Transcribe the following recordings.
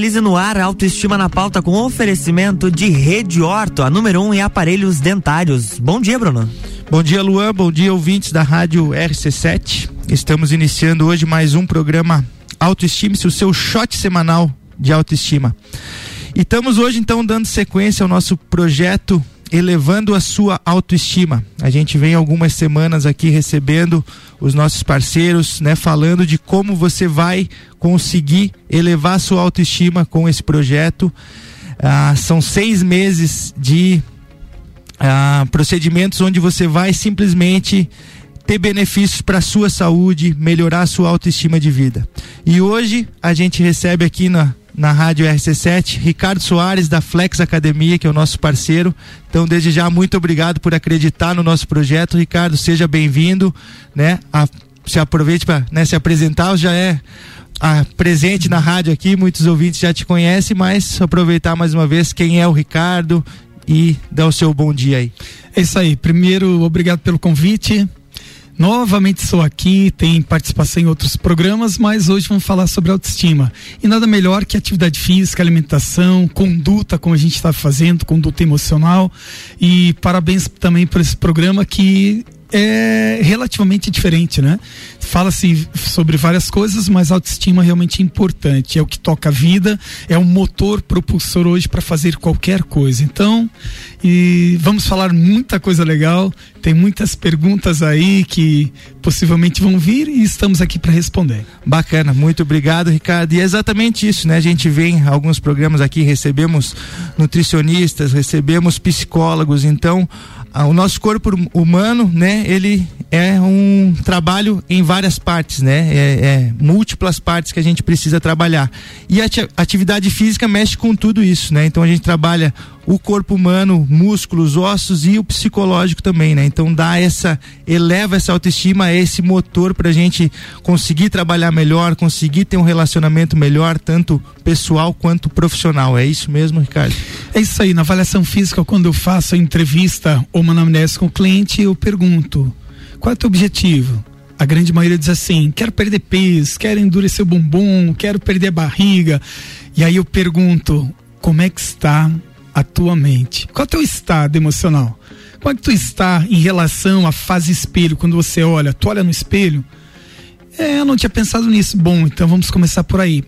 Revitalize no ar, autoestima na pauta com oferecimento de Rede Orto, a número 1 um em aparelhos dentários. Bom dia, Bruno. Bom dia, Luan. Bom dia, ouvintes da Rádio RC7. Estamos iniciando hoje mais um programa Autoestime-se, o seu shot semanal de autoestima. E estamos hoje então dando sequência ao nosso projeto elevando a sua autoestima. A gente vem algumas semanas aqui recebendo os nossos parceiros, né, falando de como você vai conseguir elevar a sua autoestima com esse projeto. Ah, são seis meses de ah, procedimentos onde você vai simplesmente ter benefícios para sua saúde, melhorar a sua autoestima de vida. E hoje a gente recebe aqui na na Rádio RC7, Ricardo Soares da Flex Academia, que é o nosso parceiro. Então, desde já, muito obrigado por acreditar no nosso projeto. Ricardo, seja bem-vindo, né? A, se aproveite para né, se apresentar, já é a, presente na rádio aqui, muitos ouvintes já te conhecem, mas aproveitar mais uma vez quem é o Ricardo e dar o seu bom dia aí. É isso aí. Primeiro, obrigado pelo convite. Novamente estou aqui, tem participação em outros programas, mas hoje vamos falar sobre autoestima. E nada melhor que atividade física, alimentação, conduta, como a gente está fazendo, conduta emocional. E parabéns também por esse programa que é relativamente diferente, né? Fala-se sobre várias coisas, mas a autoestima realmente é importante. É o que toca a vida, é um motor propulsor hoje para fazer qualquer coisa. Então, e vamos falar muita coisa legal. Tem muitas perguntas aí que possivelmente vão vir e estamos aqui para responder. Bacana, muito obrigado, Ricardo. E é exatamente isso, né? A gente vem alguns programas aqui, recebemos nutricionistas, recebemos psicólogos, então o nosso corpo humano, né, ele é um trabalho em várias partes, né, é, é, múltiplas partes que a gente precisa trabalhar. E a atividade física mexe com tudo isso, né, então a gente trabalha o corpo humano, músculos, ossos e o psicológico também, né? Então dá essa, eleva essa autoestima, esse motor para a gente conseguir trabalhar melhor, conseguir ter um relacionamento melhor, tanto pessoal quanto profissional. É isso mesmo, Ricardo? É isso aí. Na avaliação física, quando eu faço a entrevista ou uma anamnese com o cliente, eu pergunto: qual é o teu objetivo? A grande maioria diz assim: quero perder peso, quero endurecer o bumbum, quero perder a barriga. E aí eu pergunto: como é que está a tua mente? Qual é o teu estado emocional? Como é que tu está em relação à fase espelho? Quando você olha, tu olha no espelho? É, eu não tinha pensado nisso. Bom, então vamos começar por aí.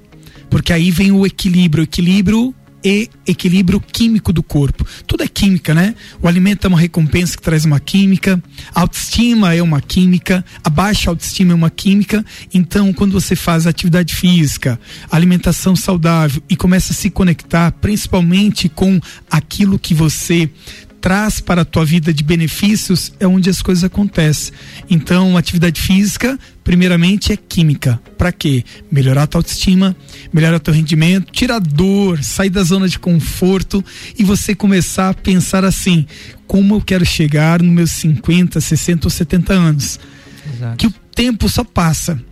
Porque aí vem o equilíbrio. O equilíbrio e equilíbrio químico do corpo. Tudo é química, né? O alimento é uma recompensa que traz uma química, a autoestima é uma química, a baixa autoestima é uma química. Então, quando você faz atividade física, alimentação saudável e começa a se conectar principalmente com aquilo que você traz para a tua vida de benefícios é onde as coisas acontecem. Então, atividade física, primeiramente, é química. Para quê? Melhorar a tua autoestima, melhorar o teu rendimento, tirar dor, sair da zona de conforto e você começar a pensar assim: como eu quero chegar nos meus 50, 60 ou 70 anos? Exato. Que o tempo só passa.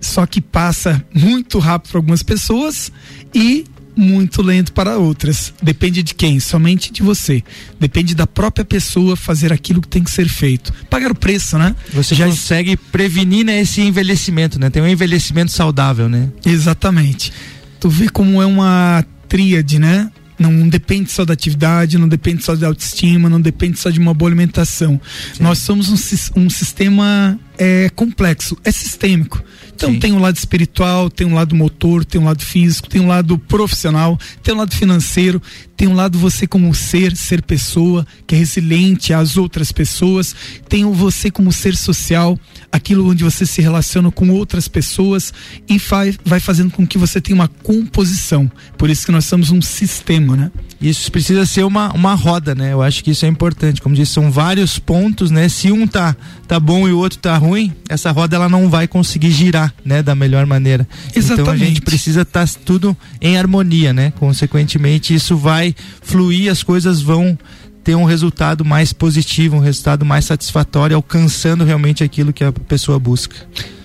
Só que passa muito rápido para algumas pessoas e muito lento para outras. Depende de quem? Somente de você. Depende da própria pessoa fazer aquilo que tem que ser feito. Pagar o preço, né? Você já consegue prevenir né, esse envelhecimento, né? Tem um envelhecimento saudável, né? Exatamente. Tu vê como é uma tríade, né? Não depende só da atividade, não depende só da autoestima, não depende só de uma boa alimentação. Sim. Nós somos um, um sistema é, complexo, é sistêmico. Então Sim. tem um lado espiritual, tem um lado motor, tem um lado físico, tem um lado profissional, tem um lado financeiro, tem um lado você como ser, ser pessoa, que é resiliente às outras pessoas, tem o você como ser social, aquilo onde você se relaciona com outras pessoas e vai, vai fazendo com que você tenha uma composição. Por isso que nós somos um sistema, né? Isso precisa ser uma, uma roda, né? Eu acho que isso é importante. Como disse, são vários pontos, né? Se um tá, tá bom e o outro tá ruim, essa roda ela não vai conseguir girar, né? Da melhor maneira. Exatamente. Então a gente precisa estar tá tudo em harmonia, né? Consequentemente, isso vai fluir, as coisas vão ter um resultado mais positivo, um resultado mais satisfatório, alcançando realmente aquilo que a pessoa busca.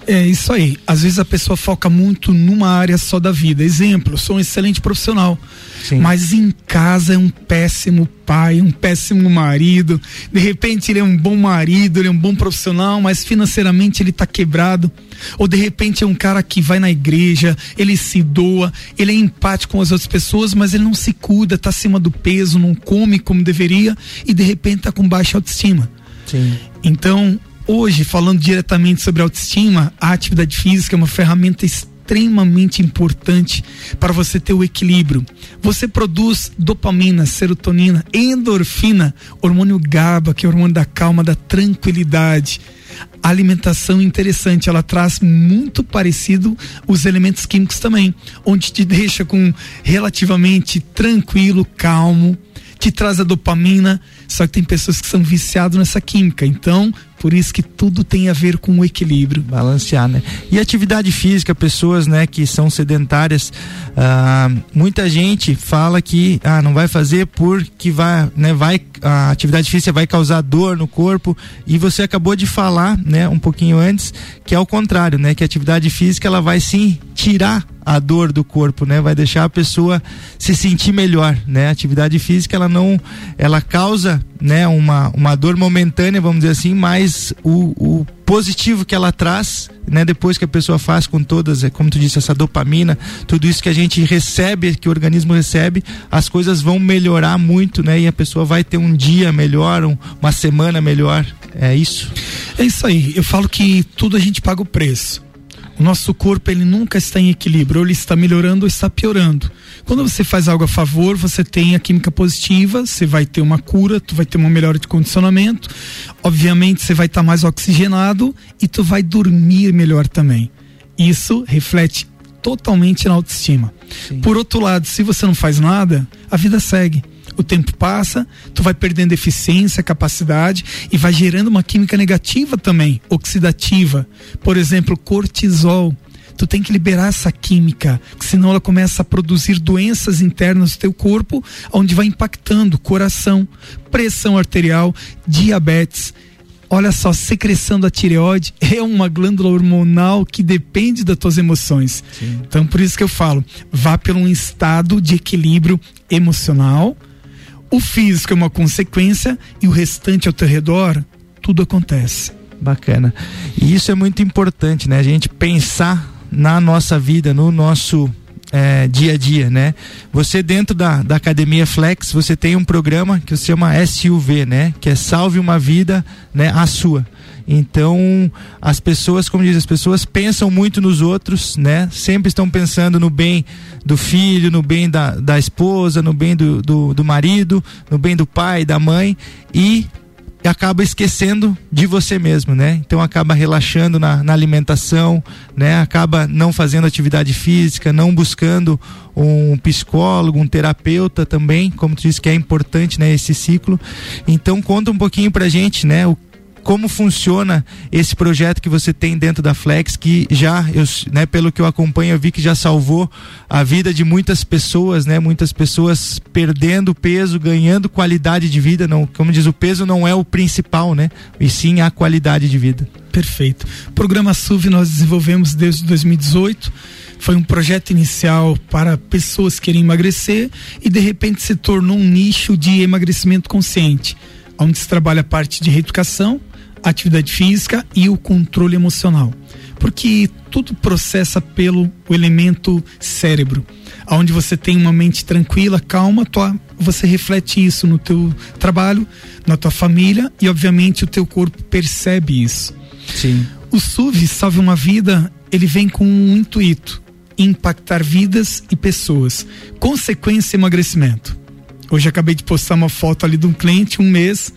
É isso aí. Às vezes a pessoa foca muito numa área só da vida. Exemplo, sou um excelente profissional, Sim. mas em casa é um péssimo pai, um péssimo marido. De repente ele é um bom marido, ele é um bom profissional, mas financeiramente ele está quebrado. Ou de repente é um cara que vai na igreja, ele se doa, ele é empático com as outras pessoas, mas ele não se cuida, está acima do peso, não come como deveria e de repente está com baixa autoestima. Sim. Então, hoje, falando diretamente sobre autoestima, a atividade física é uma ferramenta extremamente importante para você ter o equilíbrio. Você produz dopamina, serotonina, endorfina, hormônio GABA, que é o hormônio da calma, da tranquilidade. A alimentação interessante, ela traz muito parecido os elementos químicos também, onde te deixa com relativamente tranquilo, calmo, te traz a dopamina, só que tem pessoas que são viciadas nessa química. Então, por isso que tudo tem a ver com o equilíbrio. Balancear, né? E atividade física, pessoas, né, que são sedentárias, ah, muita gente fala que ah, não vai fazer porque vai, né, vai a atividade física vai causar dor no corpo e você acabou de falar, né, um pouquinho antes, que é o contrário, né, que a atividade física ela vai sim tirar a dor do corpo, né? Vai deixar a pessoa se sentir melhor, né? A atividade física ela não, ela causa, né? Uma, uma dor momentânea, vamos dizer assim, mas o, o positivo que ela traz, né? Depois que a pessoa faz com todas, é como tu disse, essa dopamina, tudo isso que a gente recebe, que o organismo recebe, as coisas vão melhorar muito, né? E a pessoa vai ter um dia melhor, um, uma semana melhor. É isso? É isso aí. Eu falo que tudo a gente paga o preço. O nosso corpo ele nunca está em equilíbrio, ou ele está melhorando ou está piorando. Quando você faz algo a favor, você tem a química positiva, você vai ter uma cura, tu vai ter uma melhora de condicionamento. Obviamente você vai estar mais oxigenado e tu vai dormir melhor também. Isso reflete totalmente na autoestima. Sim. Por outro lado, se você não faz nada, a vida segue o tempo passa, tu vai perdendo eficiência, capacidade e vai gerando uma química negativa também, oxidativa. Por exemplo, cortisol. Tu tem que liberar essa química, senão ela começa a produzir doenças internas do teu corpo, onde vai impactando coração, pressão arterial, diabetes. Olha só, secreção da tireoide é uma glândula hormonal que depende das tuas emoções. Sim. Então, por isso que eu falo, vá pelo um estado de equilíbrio emocional, o físico é uma consequência e o restante ao teu redor, tudo acontece. Bacana. E isso é muito importante, né? A gente pensar na nossa vida, no nosso é, dia a dia, né? Você dentro da, da Academia Flex, você tem um programa que se chama SUV, né? Que é Salve uma Vida, né? A sua. Então, as pessoas, como diz, as pessoas pensam muito nos outros, né? Sempre estão pensando no bem do filho, no bem da, da esposa, no bem do, do, do marido, no bem do pai, da mãe e acaba esquecendo de você mesmo, né? Então acaba relaxando na, na, alimentação, né? Acaba não fazendo atividade física, não buscando um psicólogo, um terapeuta também, como tu disse que é importante, né? Esse ciclo. Então conta um pouquinho pra gente, né? O como funciona esse projeto que você tem dentro da Flex, que já, eu, né, pelo que eu acompanho, eu vi que já salvou a vida de muitas pessoas, né? Muitas pessoas perdendo peso, ganhando qualidade de vida. Não, como diz, o peso não é o principal, né? E sim a qualidade de vida. Perfeito. O programa SUV nós desenvolvemos desde 2018 foi um projeto inicial para pessoas que querem emagrecer e de repente se tornou um nicho de emagrecimento consciente, onde se trabalha a parte de reeducação, atividade física e o controle emocional. Porque tudo processa pelo elemento cérebro. Onde você tem uma mente tranquila, calma, tua, você reflete isso no teu trabalho, na tua família e obviamente o teu corpo percebe isso. Sim. O SUV Salve uma Vida, ele vem com um intuito, impactar vidas e pessoas. Consequência emagrecimento. Hoje acabei de postar uma foto ali de um cliente, um mês,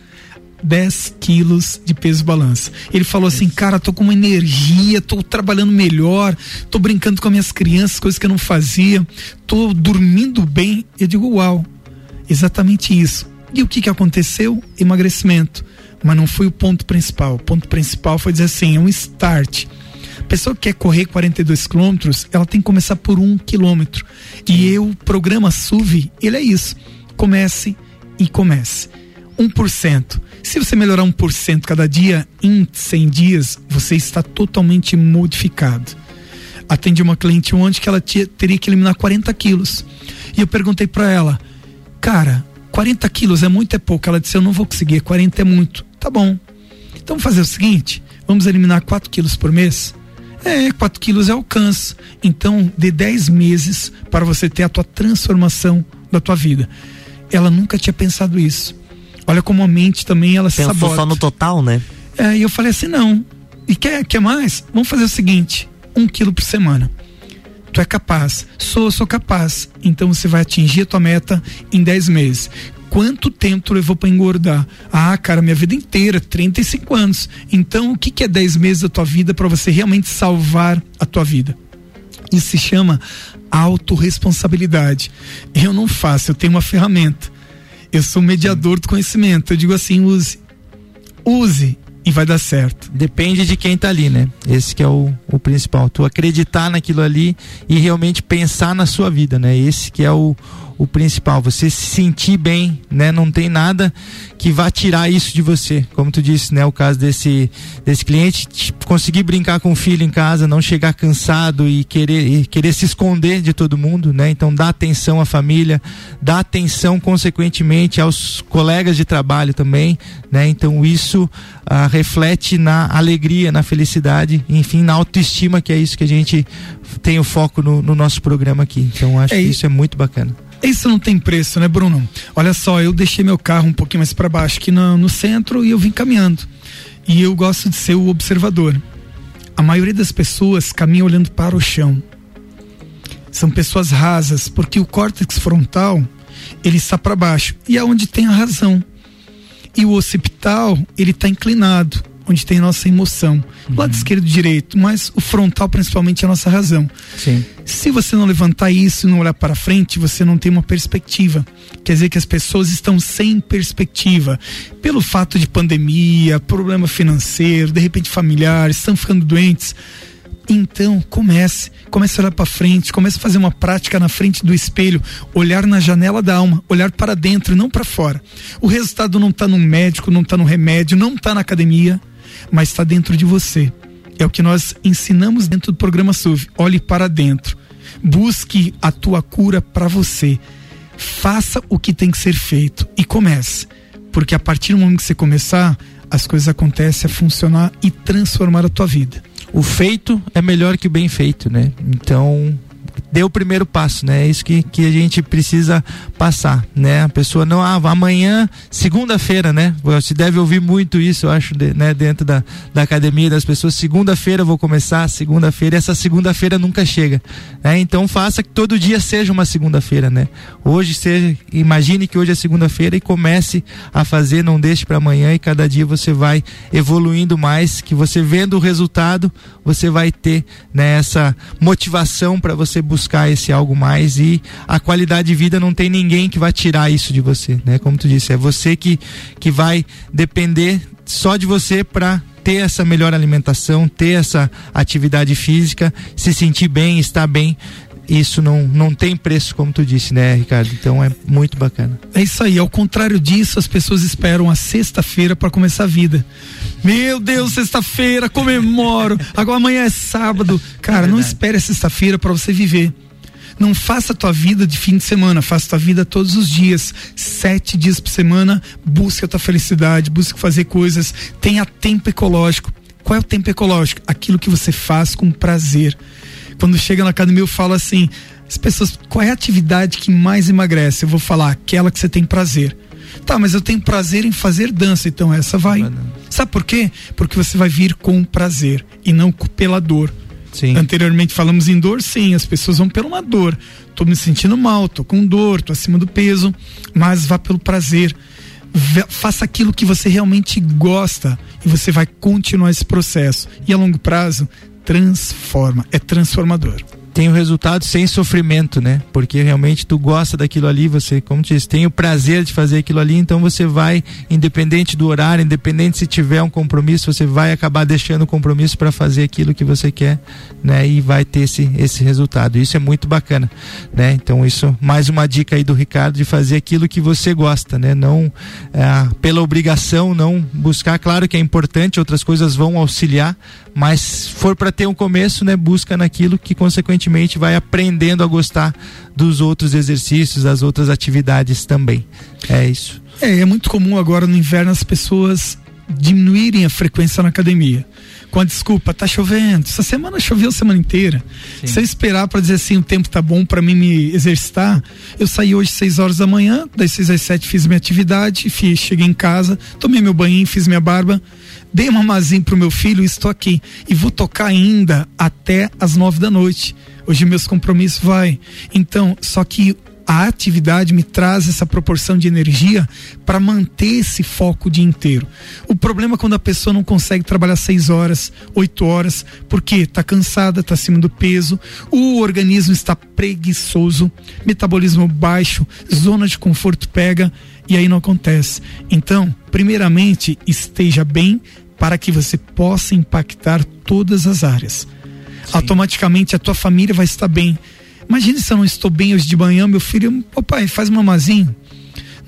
10 quilos de peso balança. Ele falou assim, cara, tô com uma energia, tô trabalhando melhor, tô brincando com as minhas crianças, coisas que eu não fazia, tô dormindo bem. Eu digo, uau, exatamente isso. E o que que aconteceu? Emagrecimento. Mas não foi o ponto principal. O ponto principal foi dizer assim, é um start. A pessoa que quer correr 42 quilômetros, ela tem que começar por um quilômetro. E eu, o programa SUV, ele é isso. Comece e comece 1%. Se você melhorar 1% cada dia, em 100 dias, você está totalmente modificado. Atendi uma cliente ontem que ela tinha, teria que eliminar 40 quilos. E eu perguntei para ela, cara, 40 quilos é muito, é pouco? Ela disse, eu não vou conseguir, 40 é muito. Tá bom. Então vamos fazer o seguinte, vamos eliminar 4 quilos por mês? É, 4 quilos é alcance. Então, de 10 meses para você ter a tua transformação da tua vida. Ela nunca tinha pensado isso. Olha como a mente também ela Pensou se sabota. só no total, né? É, e eu falei assim, não. E quer, quer mais? Vamos fazer o seguinte, um quilo por semana. Tu é capaz. Sou, sou capaz. Então você vai atingir a tua meta em 10 meses. Quanto tempo levou para engordar? Ah, cara, minha vida inteira, 35 anos. Então, o que, que é 10 meses da tua vida para você realmente salvar a tua vida? Isso se chama autorresponsabilidade. Eu não faço, eu tenho uma ferramenta. Eu sou mediador do conhecimento. Eu digo assim, use. Use e vai dar certo. Depende de quem tá ali, né? Esse que é o, o principal. Tu acreditar naquilo ali e realmente pensar na sua vida, né? Esse que é o, o principal, você se sentir bem, né? Não tem nada que vá tirar isso de você. Como tu disse, né? O caso desse, desse cliente, conseguir brincar com o filho em casa, não chegar cansado e querer, e querer se esconder de todo mundo, né? Então dá atenção à família, dá atenção consequentemente aos colegas de trabalho também, né? Então isso ah, reflete na alegria, na felicidade, enfim, na autoestima, que é isso que a gente tem o foco no, no nosso programa aqui. Então acho é, que isso é muito bacana. Isso não tem preço, né, Bruno? Olha só, eu deixei meu carro um pouquinho mais para baixo aqui no, no centro e eu vim caminhando. E eu gosto de ser o observador. A maioria das pessoas caminha olhando para o chão. São pessoas rasas, porque o córtex frontal ele está para baixo e é onde tem a razão. E o occipital ele está inclinado onde tem a nossa emoção. Uhum. Lado esquerdo e direito, mas o frontal principalmente é a nossa razão. Sim. Se você não levantar isso e não olhar para frente, você não tem uma perspectiva. Quer dizer que as pessoas estão sem perspectiva. Pelo fato de pandemia, problema financeiro, de repente familiares, estão ficando doentes então, comece, comece a olhar para frente, comece a fazer uma prática na frente do espelho, olhar na janela da alma, olhar para dentro não para fora. O resultado não está no médico, não está no remédio, não está na academia, mas está dentro de você. É o que nós ensinamos dentro do programa SUV. Olhe para dentro. Busque a tua cura para você. Faça o que tem que ser feito e comece. Porque a partir do momento que você começar, as coisas acontecem a funcionar e transformar a tua vida o feito é melhor que o bem feito, né? Então, dê o primeiro passo, né? É isso que, que a gente precisa passar, né? A pessoa não, ah, amanhã, segunda-feira, né? Você deve ouvir muito isso, eu acho, de, né? Dentro da, da academia das pessoas, segunda-feira vou começar, segunda-feira, essa segunda-feira nunca chega, né? Então faça que todo dia seja uma segunda-feira, né? Hoje seja, imagine que hoje é segunda-feira e comece a fazer, não deixe para amanhã e cada dia você vai evoluindo mais, que você vendo o resultado, você vai ter, né? Essa motivação para você buscar esse algo mais e a qualidade de vida não tem ninguém que vai tirar isso de você, né? Como tu disse, é você que, que vai depender só de você para ter essa melhor alimentação, ter essa atividade física, se sentir bem, estar bem isso não, não tem preço, como tu disse, né, Ricardo? Então é muito bacana. É isso aí. Ao contrário disso, as pessoas esperam a sexta-feira para começar a vida. Meu Deus, sexta-feira, comemoro. Agora amanhã é sábado. Cara, é não espere a sexta-feira para você viver. Não faça a tua vida de fim de semana, faça a tua vida todos os dias, sete dias por semana. Busque a tua felicidade, busque fazer coisas. Tenha tempo ecológico. Qual é o tempo ecológico? Aquilo que você faz com prazer quando chega na academia eu falo assim, as pessoas, qual é a atividade que mais emagrece? Eu vou falar aquela que você tem prazer. Tá, mas eu tenho prazer em fazer dança, então essa vai. Sabe por quê? Porque você vai vir com prazer e não pela dor. Sim. Anteriormente falamos em dor, sim, as pessoas vão pela uma dor. Tô me sentindo mal, tô com dor, tô acima do peso, mas vá pelo prazer. Faça aquilo que você realmente gosta e você vai continuar esse processo. E a longo prazo, transforma, é transformador tem o resultado sem sofrimento, né? Porque realmente tu gosta daquilo ali, você, como te disse, tem o prazer de fazer aquilo ali, então você vai, independente do horário, independente se tiver um compromisso, você vai acabar deixando o compromisso para fazer aquilo que você quer, né? E vai ter esse, esse resultado. Isso é muito bacana, né? Então isso, mais uma dica aí do Ricardo de fazer aquilo que você gosta, né? Não é, pela obrigação, não buscar, claro que é importante, outras coisas vão auxiliar, mas for para ter um começo, né, busca naquilo que consequentemente vai aprendendo a gostar dos outros exercícios, das outras atividades também. É isso. É, é muito comum agora no inverno as pessoas diminuírem a frequência na academia. Com a desculpa, tá chovendo. Essa semana choveu a semana inteira. Sim. Se eu esperar para dizer assim, o tempo tá bom para mim me exercitar, eu saí hoje 6 horas da manhã, das 6 às 7 fiz minha atividade, fiz, cheguei em casa, tomei meu banho, fiz minha barba, dei uma mazinha pro meu filho estou aqui. E vou tocar ainda até as nove da noite. Hoje meus compromissos vai. Então, só que a atividade me traz essa proporção de energia para manter esse foco o dia inteiro. O problema é quando a pessoa não consegue trabalhar seis horas, oito horas, porque está cansada, está acima do peso, o organismo está preguiçoso, metabolismo baixo, zona de conforto pega e aí não acontece. Então, primeiramente, esteja bem para que você possa impactar todas as áreas. Sim. Automaticamente a tua família vai estar bem. Imagine se eu não estou bem hoje de manhã, meu filho, ô pai, faz mamazinho.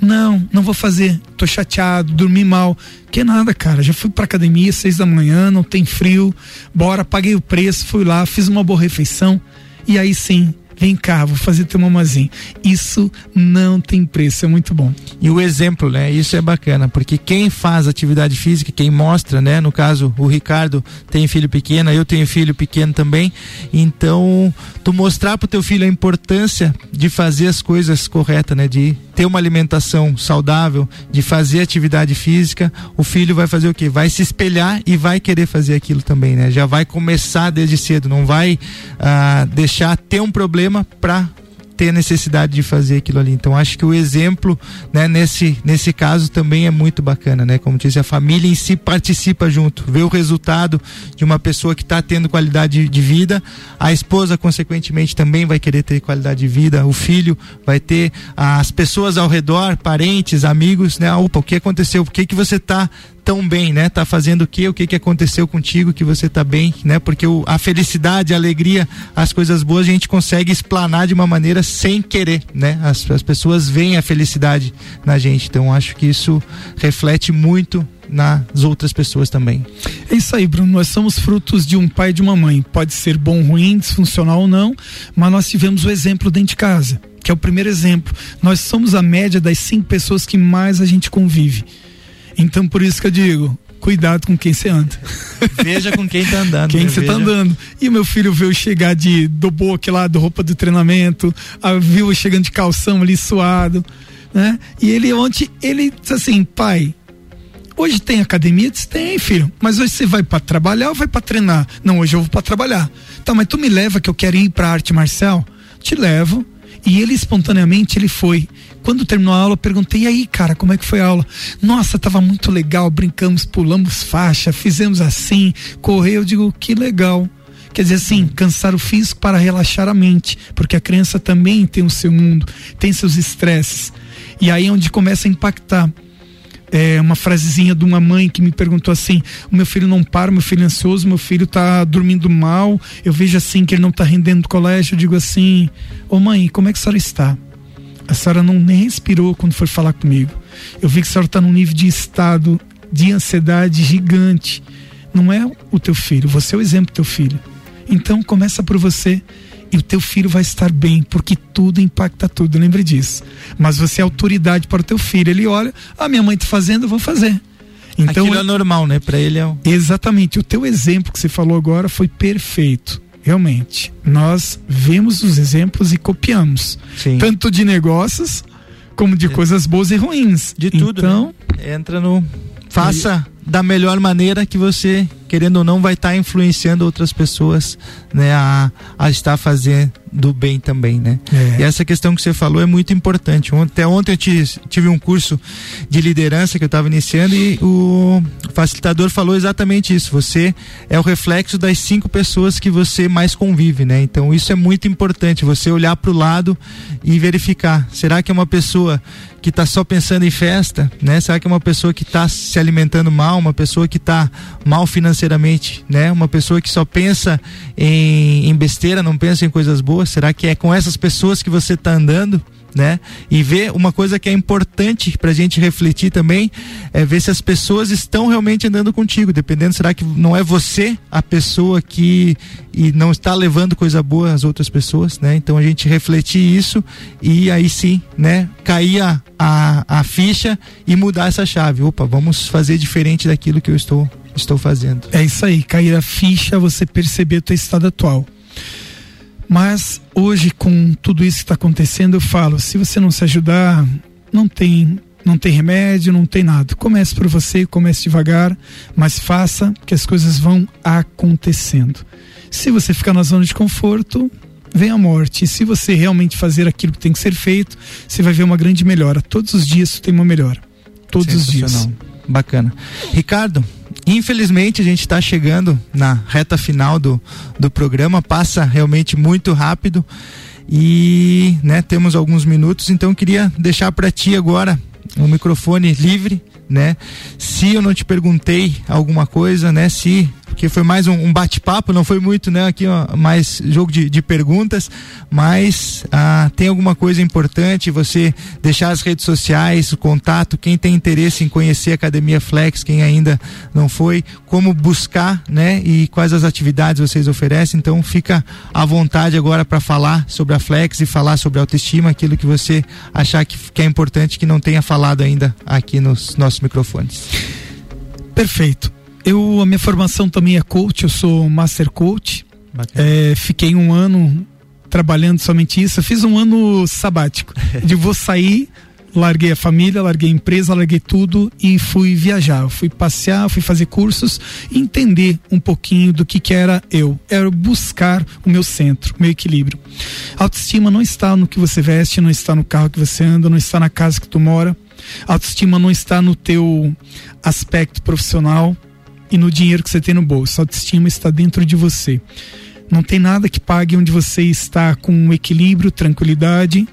Não, não vou fazer. Tô chateado, dormi mal. Que nada, cara. Já fui pra academia seis da manhã, não tem frio. Bora, paguei o preço, fui lá, fiz uma boa refeição. E aí sim, vem cá, vou fazer teu mamazinho. Isso não tem preço, é muito bom. E o exemplo, né? Isso é bacana, porque quem faz atividade física, quem mostra, né? No caso, o Ricardo tem filho pequeno, eu tenho filho pequeno também. Então, tu mostrar pro teu filho a importância de fazer as coisas corretas, né? De ter uma alimentação saudável, de fazer atividade física, o filho vai fazer o quê? Vai se espelhar e vai querer fazer aquilo também, né? Já vai começar desde cedo, não vai ah, deixar ter um problema para ter necessidade de fazer aquilo ali. Então acho que o exemplo, né, nesse, nesse caso também é muito bacana, né? Como disse, a família em si participa junto, vê o resultado de uma pessoa que está tendo qualidade de vida, a esposa consequentemente também vai querer ter qualidade de vida, o filho vai ter, as pessoas ao redor, parentes, amigos, né? Opa, o que aconteceu? Por que que você está tão bem, né? Tá fazendo o quê? O que que aconteceu contigo que você tá bem, né? Porque o, a felicidade, a alegria, as coisas boas a gente consegue explanar de uma maneira sem querer, né? As, as pessoas veem a felicidade na gente. Então acho que isso reflete muito nas outras pessoas também. É isso aí, Bruno. Nós somos frutos de um pai e de uma mãe. Pode ser bom, ruim, disfuncional ou não, mas nós tivemos o exemplo dentro de casa, que é o primeiro exemplo. Nós somos a média das cinco pessoas que mais a gente convive. Então por isso que eu digo, cuidado com quem você anda. Veja com quem tá andando. Quem né? você tá andando. E o meu filho viu chegar de do boque lá, do roupa do treinamento, a, viu chegando de calção ali suado, né? E ele ontem, ele disse assim, pai, hoje tem academia? Disse, tem, filho. Mas hoje você vai para trabalhar ou vai para treinar? Não, hoje eu vou para trabalhar. Tá, mas tu me leva que eu quero ir pra arte marcial? Te levo. E ele espontaneamente ele foi. Quando terminou a aula, eu perguntei: e aí, cara, como é que foi a aula? Nossa, tava muito legal, brincamos, pulamos faixa, fizemos assim, correu. Eu digo: que legal. Quer dizer assim, cansar o físico para relaxar a mente, porque a criança também tem o seu mundo, tem seus estresses. E aí é onde começa a impactar é, uma frasezinha de uma mãe que me perguntou assim: o meu filho não para, meu filho é ansioso, meu filho tá dormindo mal, eu vejo assim que ele não tá rendendo do colégio. Eu digo assim: Ô mãe, como é que a senhora está? A senhora não nem respirou quando foi falar comigo. Eu vi que a senhora está num nível de estado de ansiedade gigante. Não é o teu filho, você é o exemplo do teu filho. Então começa por você e o teu filho vai estar bem, porque tudo impacta tudo, lembre disso. Mas você é autoridade para o teu filho. Ele olha, ah, minha mãe está fazendo, eu vou fazer. Então, Aquilo é normal, né? Para ele é um... Exatamente. O teu exemplo que você falou agora foi perfeito. Realmente. Nós vemos os exemplos e copiamos. Sim. Tanto de negócios como de é. coisas boas e ruins. De tudo. Então, né? entra no faça e... da melhor maneira que você querendo ou não, vai estar tá influenciando outras pessoas, né, a, a estar fazendo do bem também, né? É. E essa questão que você falou é muito importante. Até ontem eu tive um curso de liderança que eu estava iniciando e o facilitador falou exatamente isso. Você é o reflexo das cinco pessoas que você mais convive, né? Então isso é muito importante. Você olhar para o lado e verificar. Será que é uma pessoa que está só pensando em festa, né? Será que é uma pessoa que está se alimentando mal, uma pessoa que está mal financeiramente, né? Uma pessoa que só pensa em, em besteira, não pensa em coisas boas? Será que é com essas pessoas que você está andando? né? E ver uma coisa que é importante para a gente refletir também é ver se as pessoas estão realmente andando contigo, dependendo, será que não é você a pessoa que e não está levando coisa boa às outras pessoas, né? Então a gente refletir isso e aí sim, né? Cair a, a, a ficha e mudar essa chave. Opa, vamos fazer diferente daquilo que eu estou estou fazendo. É isso aí, cair a ficha, você perceber o teu estado atual. Mas hoje, com tudo isso que está acontecendo, eu falo: se você não se ajudar, não tem, não tem remédio, não tem nada. Comece por você, comece devagar, mas faça que as coisas vão acontecendo. Se você ficar na zona de conforto, vem a morte. E se você realmente fazer aquilo que tem que ser feito, você vai ver uma grande melhora. Todos os dias tem uma melhora. Todos os dias. Bacana. Ricardo, Infelizmente, a gente está chegando na reta final do, do programa, passa realmente muito rápido e né, temos alguns minutos, então queria deixar para ti agora um microfone livre, né? Se eu não te perguntei alguma coisa, né? Se que foi mais um, um bate-papo, não foi muito, né? Aqui ó, mais jogo de, de perguntas, mas ah, tem alguma coisa importante você deixar as redes sociais, o contato, quem tem interesse em conhecer a Academia Flex, quem ainda não foi, como buscar, né? E quais as atividades vocês oferecem. Então fica à vontade agora para falar sobre a Flex e falar sobre a autoestima, aquilo que você achar que, que é importante que não tenha falado ainda aqui nos nossos microfones. Perfeito. Eu, a minha formação também é coach, eu sou master coach. É, fiquei um ano trabalhando somente isso. Eu fiz um ano sabático. de vou sair, larguei a família, larguei a empresa, larguei tudo e fui viajar. Fui passear, fui fazer cursos, entender um pouquinho do que, que era eu. Era buscar o meu centro, o meu equilíbrio. autoestima não está no que você veste, não está no carro que você anda, não está na casa que tu mora. autoestima não está no teu aspecto profissional e no dinheiro que você tem no bolso. A autoestima está dentro de você. Não tem nada que pague onde você está com equilíbrio, tranquilidade,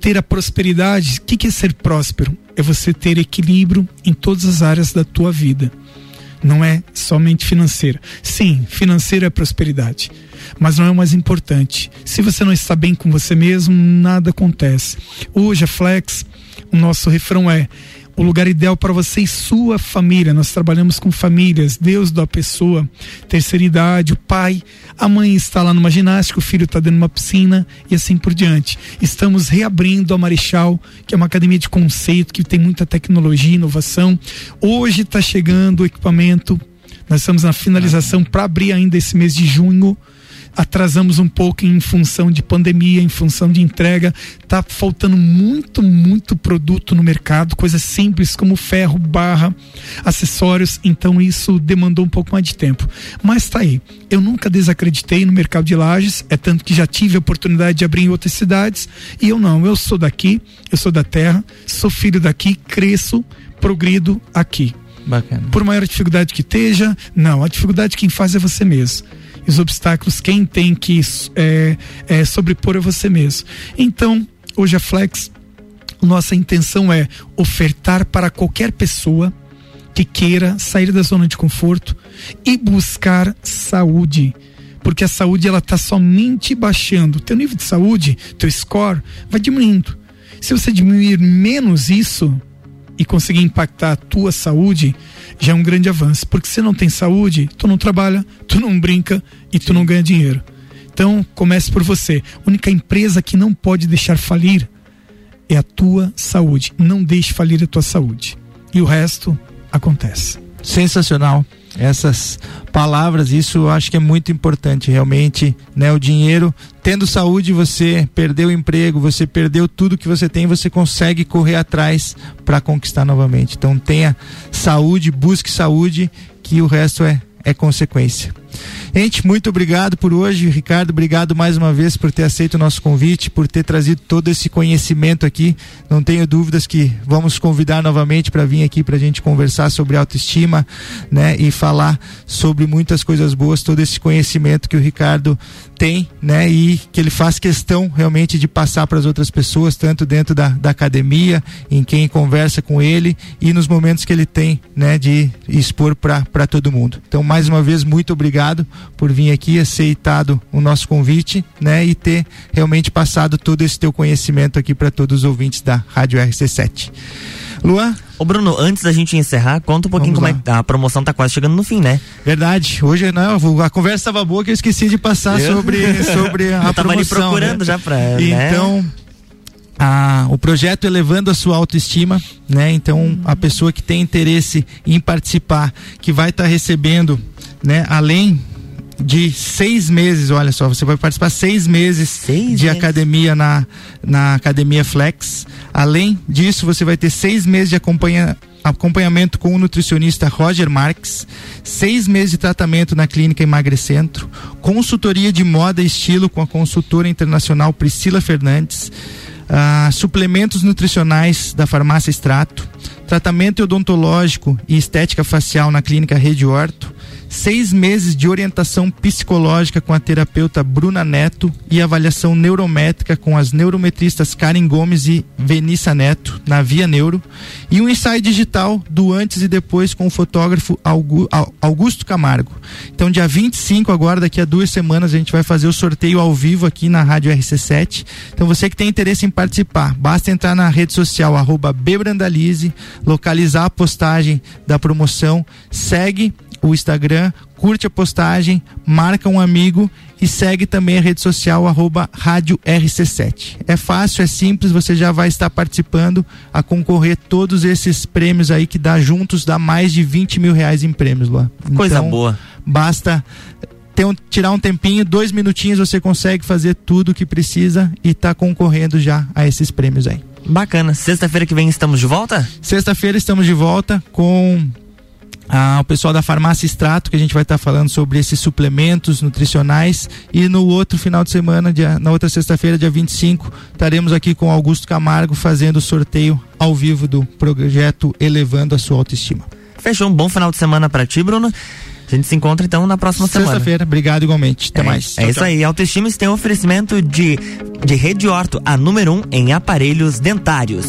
ter a prosperidade. O que é ser próspero? É você ter equilíbrio em todas as áreas da tua vida. Não é somente financeira. Sim, financeira é prosperidade, mas não é o mais importante. Se você não está bem com você mesmo, nada acontece. Hoje a Flex, o nosso refrão é o lugar ideal para você e sua família. Nós trabalhamos com famílias, Deus da pessoa, terceira idade, o pai, a mãe está lá numa ginástica, o filho está dentro de uma piscina e assim por diante. Estamos reabrindo a Marechal, que é uma academia de conceito que tem muita tecnologia, inovação. Hoje está chegando o equipamento. Nós estamos na finalização para abrir ainda esse mês de junho atrasamos um pouco em função de pandemia, em função de entrega. Tá faltando muito, muito produto no mercado, coisas simples como ferro, barra, acessórios. Então isso demandou um pouco mais de tempo. Mas tá aí. Eu nunca desacreditei no mercado de lajes, é tanto que já tive a oportunidade de abrir em outras cidades. E eu não, eu sou daqui, eu sou da terra, sou filho daqui, cresço, progrido aqui. Bacana. Por maior dificuldade que esteja, não, a dificuldade quem faz é você mesmo os obstáculos quem tem que é, é, sobrepor é você mesmo. Então, hoje a Flex, nossa intenção é ofertar para qualquer pessoa que queira sair da zona de conforto e buscar saúde porque a saúde ela está somente baixando. Teu nível de saúde, teu score, vai diminuindo. Se você diminuir menos isso e conseguir impactar a tua saúde, já é um grande avanço. Porque se não tem saúde, tu não trabalha, tu não brinca e tu não ganha dinheiro. Então, comece por você. A única empresa que não pode deixar falir é a tua saúde. Não deixe falir a tua saúde. E o resto acontece. Sensacional essas palavras, isso eu acho que é muito importante, realmente, né? O dinheiro, tendo saúde, você perdeu o emprego, você perdeu tudo que você tem, você consegue correr atrás para conquistar novamente. Então tenha saúde, busque saúde, que o resto é é consequência. Gente, muito obrigado por hoje. Ricardo, obrigado mais uma vez por ter aceito o nosso convite, por ter trazido todo esse conhecimento aqui. Não tenho dúvidas que vamos convidar novamente para vir aqui para a gente conversar sobre autoestima, né? E falar sobre muitas coisas boas, todo esse conhecimento que o Ricardo tem, né? E que ele faz questão realmente de passar para as outras pessoas, tanto dentro da, da academia, em quem conversa com ele e nos momentos que ele tem, né? De expor para todo mundo. Então, mais uma vez, muito obrigado por vir aqui, aceitado o nosso convite, né? E ter realmente passado todo esse teu conhecimento aqui para todos os ouvintes da Rádio RC7. Luan? Ô Bruno, antes da gente encerrar, conta um pouquinho Vamos como lá. é a promoção tá quase chegando no fim, né? Verdade. Hoje não, a conversa estava boa que eu esqueci de passar eu? sobre, sobre a eu tava promoção. Ali procurando né? já pra. Né? Então, né? a, o projeto elevando a sua autoestima, né? Então, a pessoa que tem interesse em participar, que vai estar tá recebendo, né? Além de seis meses, olha só, você vai participar seis meses seis de meses. academia na, na Academia Flex. Além disso, você vai ter seis meses de acompanha, acompanhamento com o nutricionista Roger Marques, seis meses de tratamento na clínica Emagrecentro, consultoria de moda e estilo com a consultora internacional Priscila Fernandes, uh, suplementos nutricionais da farmácia Extrato, tratamento odontológico e estética facial na clínica Rede Horto, seis meses de orientação psicológica com a terapeuta Bruna Neto e avaliação neurométrica com as neurometristas Karen Gomes e Venissa Neto na Via Neuro e um ensaio digital do antes e depois com o fotógrafo Augusto Camargo. Então, dia 25, agora, daqui a duas semanas, a gente vai fazer o sorteio ao vivo aqui na Rádio RC7. Então, você que tem interesse em participar, basta entrar na rede social arroba Bebrandalize, localizar a postagem da promoção, segue o Instagram, curte a postagem, marca um amigo e segue também a rede social arroba rádio RC7. É fácil, é simples, você já vai estar participando a concorrer todos esses prêmios aí que dá juntos, dá mais de 20 mil reais em prêmios, Luan. Coisa então, boa. Basta ter um, tirar um tempinho, dois minutinhos, você consegue fazer tudo o que precisa e tá concorrendo já a esses prêmios aí. Bacana. Sexta-feira que vem estamos de volta? Sexta-feira estamos de volta com ah, o pessoal da farmácia Extrato, que a gente vai estar tá falando sobre esses suplementos nutricionais. E no outro final de semana, dia, na outra sexta-feira, dia 25, estaremos aqui com Augusto Camargo fazendo o sorteio ao vivo do projeto Elevando a Sua Autoestima. Fechou um bom final de semana para ti, Bruno. A gente se encontra então na próxima Sexta semana. Sexta-feira, obrigado igualmente. Até é, mais. É tchau, isso tchau. aí. Autoestima tem um oferecimento de, de Rede Orto, a número um em aparelhos dentários.